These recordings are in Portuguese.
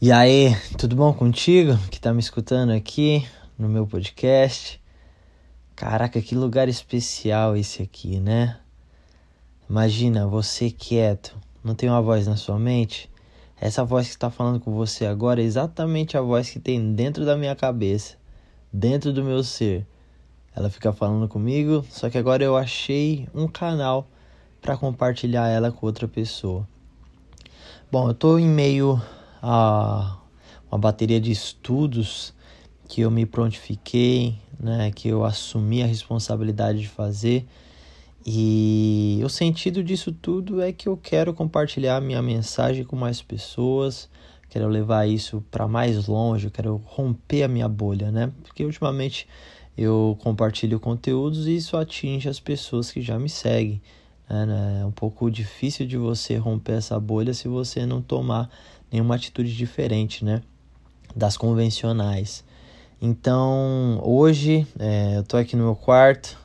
E aí, tudo bom contigo que tá me escutando aqui no meu podcast? Caraca, que lugar especial esse aqui, né? Imagina você quieto, não tem uma voz na sua mente? Essa voz que está falando com você agora é exatamente a voz que tem dentro da minha cabeça, dentro do meu ser. Ela fica falando comigo, só que agora eu achei um canal para compartilhar ela com outra pessoa. Bom, eu tô em meio a uma bateria de estudos que eu me prontifiquei, né, que eu assumi a responsabilidade de fazer. E o sentido disso tudo é que eu quero compartilhar minha mensagem com mais pessoas, quero levar isso para mais longe, eu quero romper a minha bolha, né? Porque ultimamente eu compartilho conteúdos e isso atinge as pessoas que já me seguem. Né? É um pouco difícil de você romper essa bolha se você não tomar nenhuma atitude diferente, né? Das convencionais. Então, hoje é, eu tô aqui no meu quarto,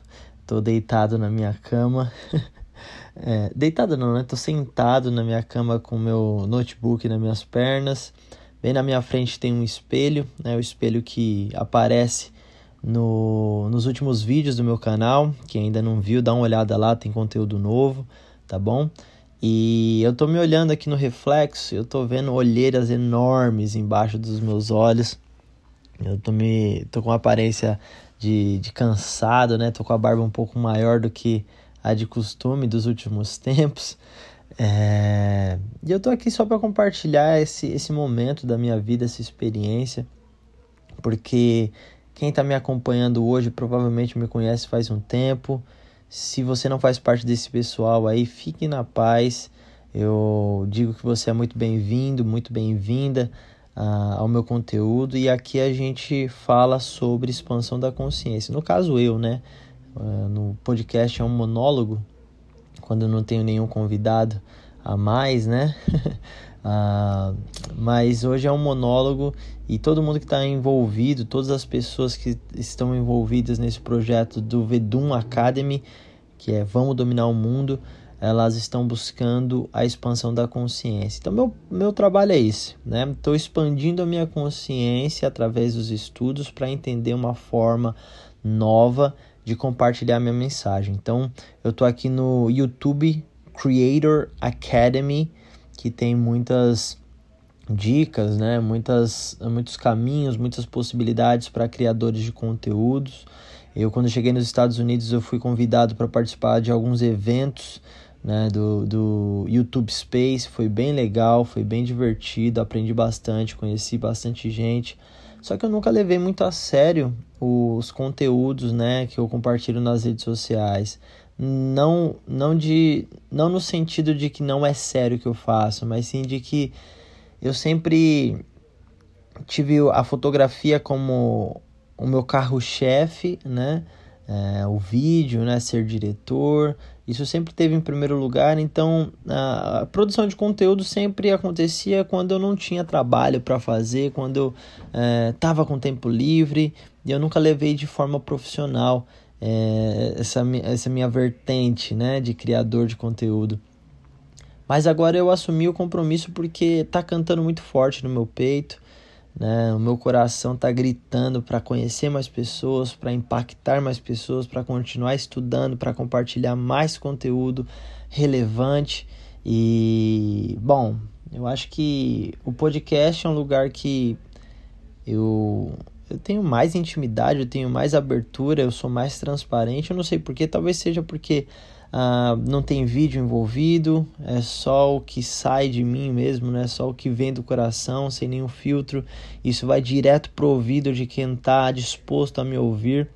tô deitado na minha cama. é, deitado não, né? Tô sentado na minha cama com meu notebook nas minhas pernas. Bem na minha frente tem um espelho, né? O espelho que aparece no, nos últimos vídeos do meu canal. Quem ainda não viu, dá uma olhada lá, tem conteúdo novo, tá bom? E eu tô me olhando aqui no reflexo, eu tô vendo olheiras enormes embaixo dos meus olhos. Eu tô, me, tô com uma aparência de, de cansado, né? Tô com a barba um pouco maior do que a de costume dos últimos tempos. É... E eu tô aqui só para compartilhar esse, esse momento da minha vida, essa experiência, porque quem está me acompanhando hoje provavelmente me conhece faz um tempo. Se você não faz parte desse pessoal aí, fique na paz. Eu digo que você é muito bem-vindo, muito bem-vinda uh, ao meu conteúdo e aqui a gente fala sobre expansão da consciência. No caso, eu, né? Uh, no podcast é um monólogo, quando não tenho nenhum convidado a mais, né? uh, mas hoje é um monólogo e todo mundo que está envolvido, todas as pessoas que estão envolvidas nesse projeto do Vedum Academy, que é Vamos Dominar o Mundo, elas estão buscando a expansão da consciência. Então, meu, meu trabalho é esse, né? Estou expandindo a minha consciência através dos estudos para entender uma forma nova de compartilhar minha mensagem. Então, eu estou aqui no YouTube Creator Academy, que tem muitas dicas, né? Muitas, muitos caminhos, muitas possibilidades para criadores de conteúdos. Eu, quando cheguei nos Estados Unidos, eu fui convidado para participar de alguns eventos né, do, do YouTube Space. Foi bem legal, foi bem divertido, aprendi bastante, conheci bastante gente. Só que eu nunca levei muito a sério os conteúdos né, que eu compartilho nas redes sociais. Não, não, de, não no sentido de que não é sério que eu faço, mas sim de que eu sempre tive a fotografia como o meu carro-chefe, né? É, o vídeo, né? Ser diretor, isso sempre teve em primeiro lugar. Então, a produção de conteúdo sempre acontecia quando eu não tinha trabalho para fazer, quando eu estava é, com tempo livre. E eu nunca levei de forma profissional é, essa, essa minha vertente, né? De criador de conteúdo. Mas agora eu assumi o compromisso porque tá cantando muito forte no meu peito né? O meu coração está gritando para conhecer mais pessoas, para impactar mais pessoas, para continuar estudando, para compartilhar mais conteúdo relevante. E, bom, eu acho que o podcast é um lugar que eu, eu tenho mais intimidade, eu tenho mais abertura, eu sou mais transparente. Eu não sei porquê, talvez seja porque Uh, não tem vídeo envolvido, é só o que sai de mim mesmo, né? Só o que vem do coração, sem nenhum filtro. Isso vai direto pro ouvido de quem está disposto a me ouvir.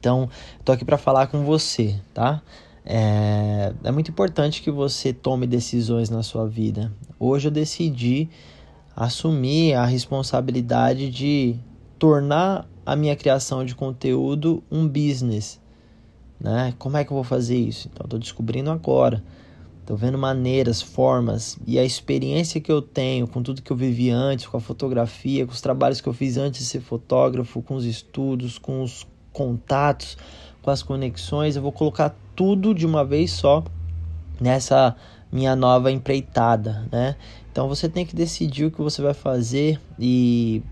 Então, tô aqui para falar com você, tá? É, é muito importante que você tome decisões na sua vida. Hoje eu decidi assumir a responsabilidade de tornar a minha criação de conteúdo um business né? Como é que eu vou fazer isso? Então, estou descobrindo agora. Estou vendo maneiras, formas e a experiência que eu tenho com tudo que eu vivi antes, com a fotografia, com os trabalhos que eu fiz antes de ser fotógrafo, com os estudos, com os contatos, com as conexões. Eu vou colocar tudo de uma vez só nessa minha nova empreitada, né? Então você tem que decidir o que você vai fazer e,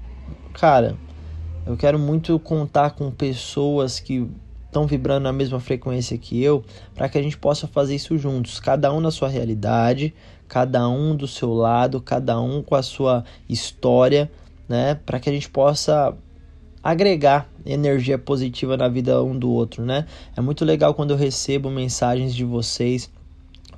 cara, eu quero muito contar com pessoas que estão vibrando na mesma frequência que eu, para que a gente possa fazer isso juntos, cada um na sua realidade, cada um do seu lado, cada um com a sua história, né, para que a gente possa agregar energia positiva na vida um do outro, né? É muito legal quando eu recebo mensagens de vocês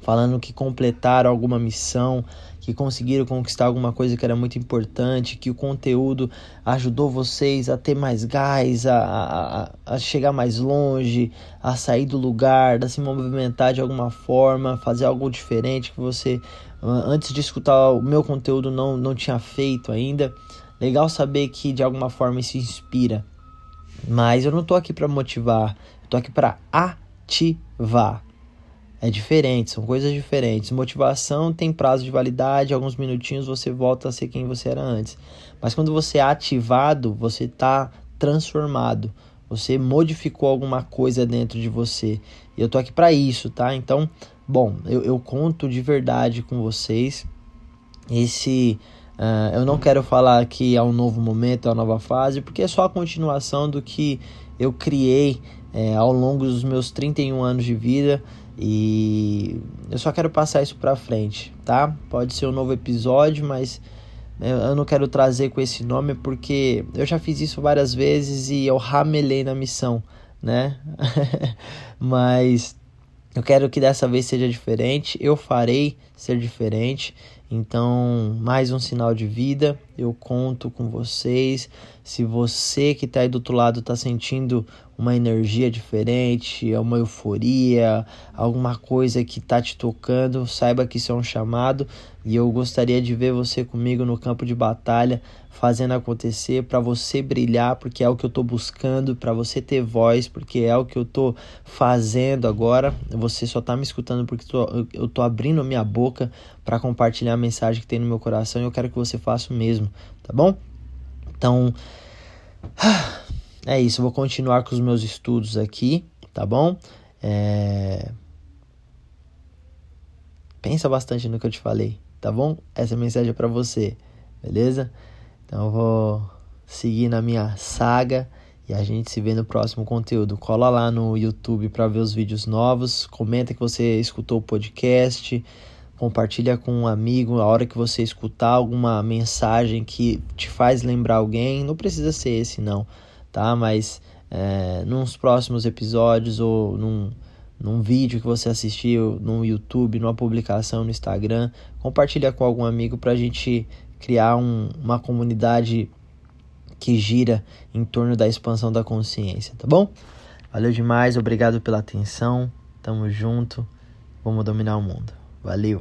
falando que completaram alguma missão, que conseguiram conquistar alguma coisa que era muito importante, que o conteúdo ajudou vocês a ter mais gás, a, a, a chegar mais longe, a sair do lugar, a se movimentar de alguma forma, fazer algo diferente que você antes de escutar o meu conteúdo não, não tinha feito ainda. Legal saber que de alguma forma isso inspira. Mas eu não tô aqui para motivar, eu tô aqui para ativar. É diferente, são coisas diferentes. Motivação tem prazo de validade, alguns minutinhos você volta a ser quem você era antes. Mas quando você é ativado, você está transformado. Você modificou alguma coisa dentro de você. E eu tô aqui para isso, tá? Então, bom, eu, eu conto de verdade com vocês. Esse Uh, eu não quero falar que é um novo momento, é uma nova fase, porque é só a continuação do que eu criei é, ao longo dos meus 31 anos de vida e eu só quero passar isso para frente, tá? Pode ser um novo episódio, mas eu não quero trazer com esse nome porque eu já fiz isso várias vezes e eu ramelei na missão, né? mas eu quero que dessa vez seja diferente, eu farei ser diferente então, mais um sinal de vida, eu conto com vocês. Se você que está aí do outro lado está sentindo uma energia diferente, uma euforia, alguma coisa que está te tocando, saiba que isso é um chamado e eu gostaria de ver você comigo no campo de batalha, fazendo acontecer para você brilhar, porque é o que eu estou buscando, para você ter voz, porque é o que eu estou fazendo agora. Você só está me escutando porque tô, eu estou abrindo minha boca para compartilhar a mensagem que tem no meu coração e eu quero que você faça o mesmo, tá bom? Então, é isso. vou continuar com os meus estudos aqui, tá bom? É... Pensa bastante no que eu te falei, tá bom? Essa mensagem é para você, beleza? Então eu vou seguir na minha saga e a gente se vê no próximo conteúdo. Cola lá no YouTube para ver os vídeos novos, comenta que você escutou o podcast compartilha com um amigo a hora que você escutar alguma mensagem que te faz lembrar alguém, não precisa ser esse não, tá? Mas é, nos próximos episódios ou num, num vídeo que você assistiu no YouTube, numa publicação no Instagram, compartilha com algum amigo para a gente criar um, uma comunidade que gira em torno da expansão da consciência, tá bom? Valeu demais, obrigado pela atenção, tamo junto, vamos dominar o mundo. Valeu!